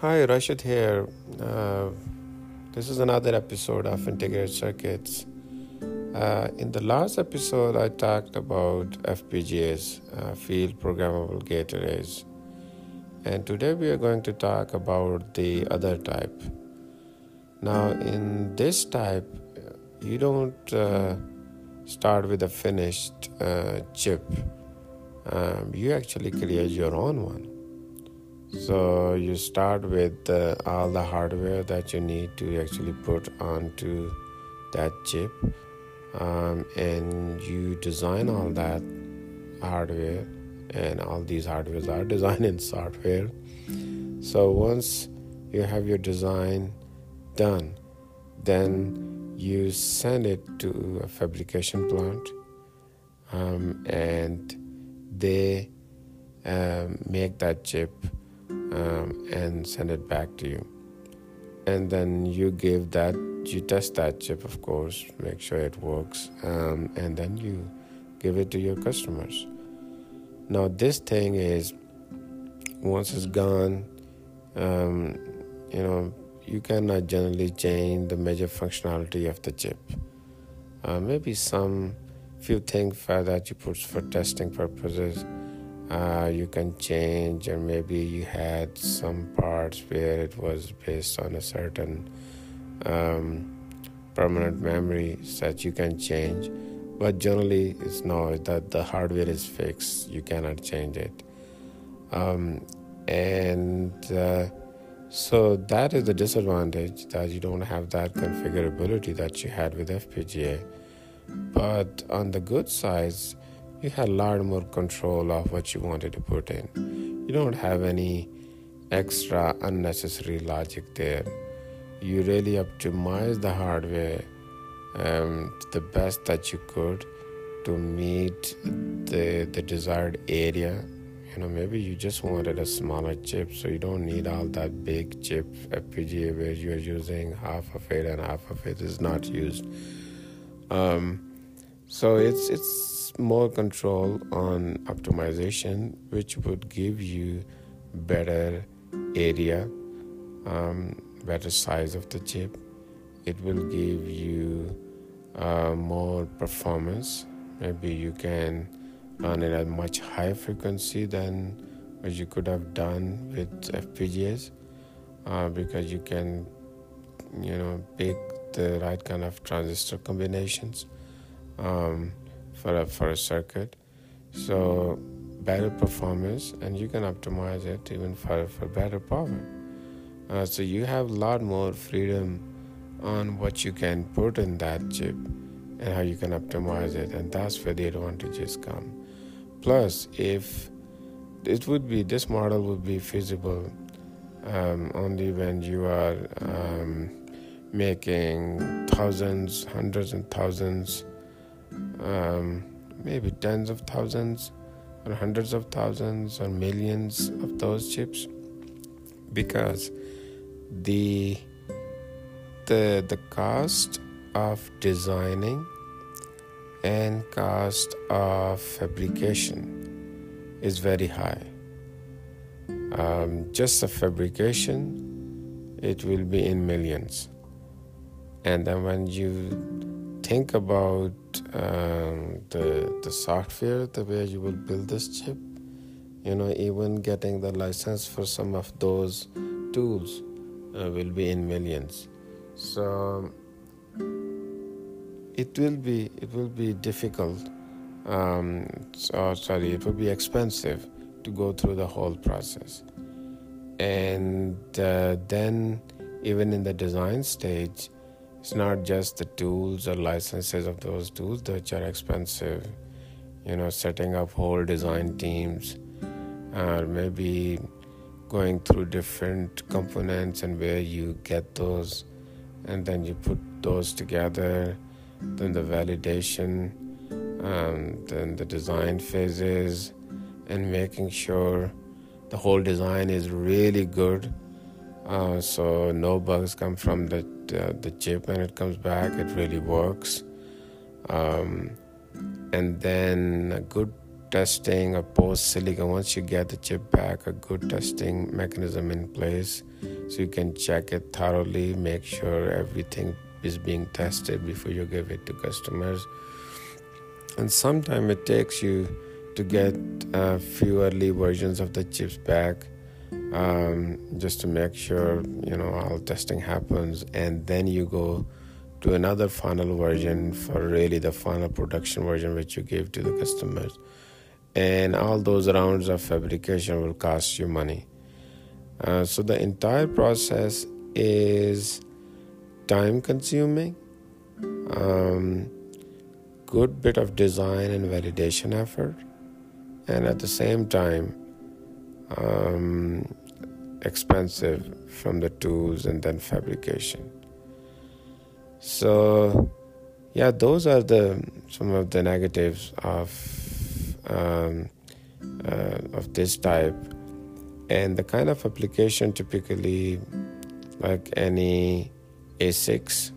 Hi, Rashid here. Uh, this is another episode of Integrated Circuits. Uh, in the last episode, I talked about FPGAs, uh, Field Programmable Gate Arrays. And today we are going to talk about the other type. Now, in this type, you don't uh, start with a finished uh, chip, um, you actually create your own one. So you start with uh, all the hardware that you need to actually put onto that chip, um, and you design all that hardware, and all these hardwares are designed in software. So once you have your design done, then you send it to a fabrication plant, um, and they um, make that chip um, and send it back to you. And then you give that, you test that chip, of course, make sure it works, um, and then you give it to your customers. Now, this thing is once it's gone, um, you know, you cannot generally change the major functionality of the chip. Uh, maybe some few things for that you put for testing purposes uh, you can change, or maybe you had some parts where it was based on a certain um, permanent memory that you can change. But generally, it's no that the hardware is fixed. You cannot change it, um, and uh, so that is the disadvantage that you don't have that configurability that you had with FPGA. But on the good side you had a lot more control of what you wanted to put in. You don't have any extra unnecessary logic there. You really optimize the hardware um, the best that you could to meet the the desired area. You know, maybe you just wanted a smaller chip, so you don't need all that big chip FPGA where you're using half of it and half of it is not used. Um, so it's it's more control on optimization, which would give you better area, um, better size of the chip. It will give you uh, more performance. Maybe you can run it at much higher frequency than what you could have done with FPGAs, uh, because you can, you know, pick the right kind of transistor combinations. Um, for a, for a circuit. So better performance, and you can optimize it even for, for better power. Uh, so you have a lot more freedom on what you can put in that chip and how you can optimize it, and that's where the advantages come. Plus, if it would be this model would be feasible um, only when you are um, making thousands, hundreds, and thousands um, maybe tens of thousands or hundreds of thousands or millions of those chips because the the the cost of designing and cost of fabrication is very high. Um, just the fabrication it will be in millions. And then when you think about um, the the software, the way you will build this chip, you know, even getting the license for some of those tools uh, will be in millions. So it will be it will be difficult. Um, so, sorry, it will be expensive to go through the whole process, and uh, then even in the design stage it's not just the tools or licenses of those tools which are expensive. You know, setting up whole design teams, or maybe going through different components and where you get those, and then you put those together. Then the validation, um, then the design phases, and making sure the whole design is really good uh, so no bugs come from the uh, the chip when it comes back. It really works. Um, and then a good testing or post silicon once you get the chip back a good testing mechanism in place so you can check it thoroughly make sure everything is being tested before you give it to customers and sometimes it takes you to get a few early versions of the chips back um, just to make sure you know all testing happens. And then you go to another final version for really the final production version which you give to the customers. And all those rounds of fabrication will cost you money. Uh, so the entire process is time consuming um, good bit of design and validation effort and at the same time um, expensive from the tools and then fabrication. So yeah those are the some of the negatives of um, uh, of this type. And the kind of application typically like any ASICs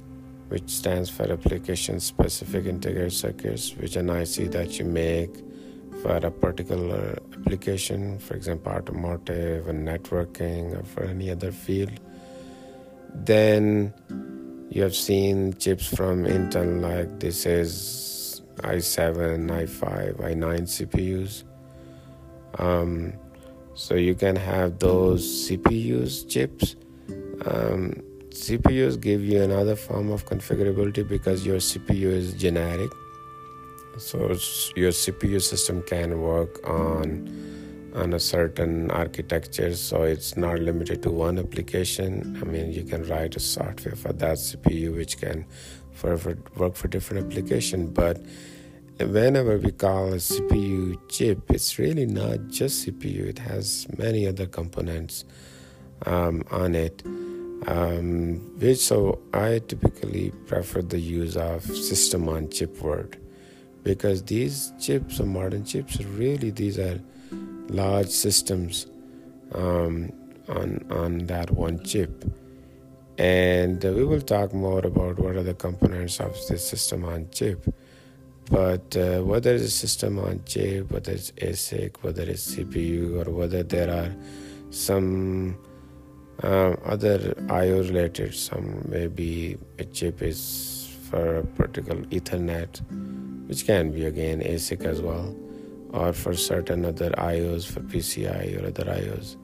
which stands for application specific integrated circuits which an IC that you make for a particular application for example automotive and networking or for any other field then you have seen chips from Intel like this is i7 i5 i9 CPUs um, so you can have those CPUs chips. Um, CPUs give you another form of configurability because your CPU is generic. So your CPU system can work on on a certain architecture, so it's not limited to one application. I mean, you can write a software for that CPU which can for, for work for different application, but whenever we call a CPU chip, it's really not just CPU, it has many other components um, on it. Um, which so I typically prefer the use of system on chip word because these chips or modern chips really these are large systems um, on on that one chip. And uh, we will talk more about what are the components of this system on chip. But uh, whether it's a system on chip, whether it's ASIC, whether it's CPU, or whether there are some uh, other I/O related, some maybe a chip is for a particular Ethernet, which can be again ASIC as well, or for certain other I/Os for PCI or other I/Os.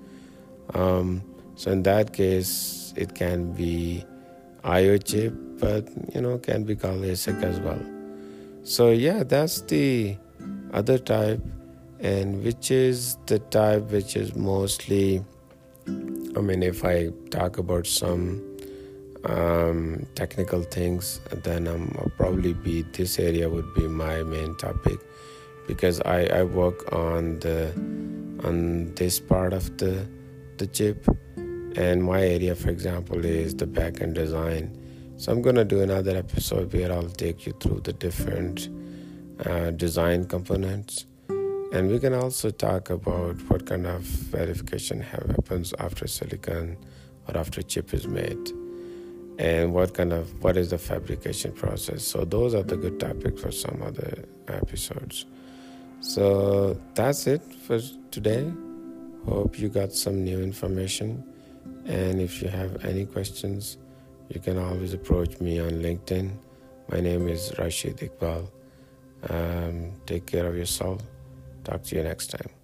Um, so in that case, it can be I/O chip, but you know can be called ASIC as well. So, yeah, that's the other type, and which is the type which is mostly, I mean, if I talk about some um, technical things, then I'm, probably be this area would be my main topic. Because I, I work on the on this part of the the chip. And my area for example is the backend design. So I'm gonna do another episode where I'll take you through the different uh, design components, and we can also talk about what kind of verification happens after silicon or after chip is made, and what kind of what is the fabrication process. So those are the good topics for some other episodes. So that's it for today. Hope you got some new information, and if you have any questions you can always approach me on LinkedIn. My name is Rashid Iqbal. Um, take care of yourself. Talk to you next time.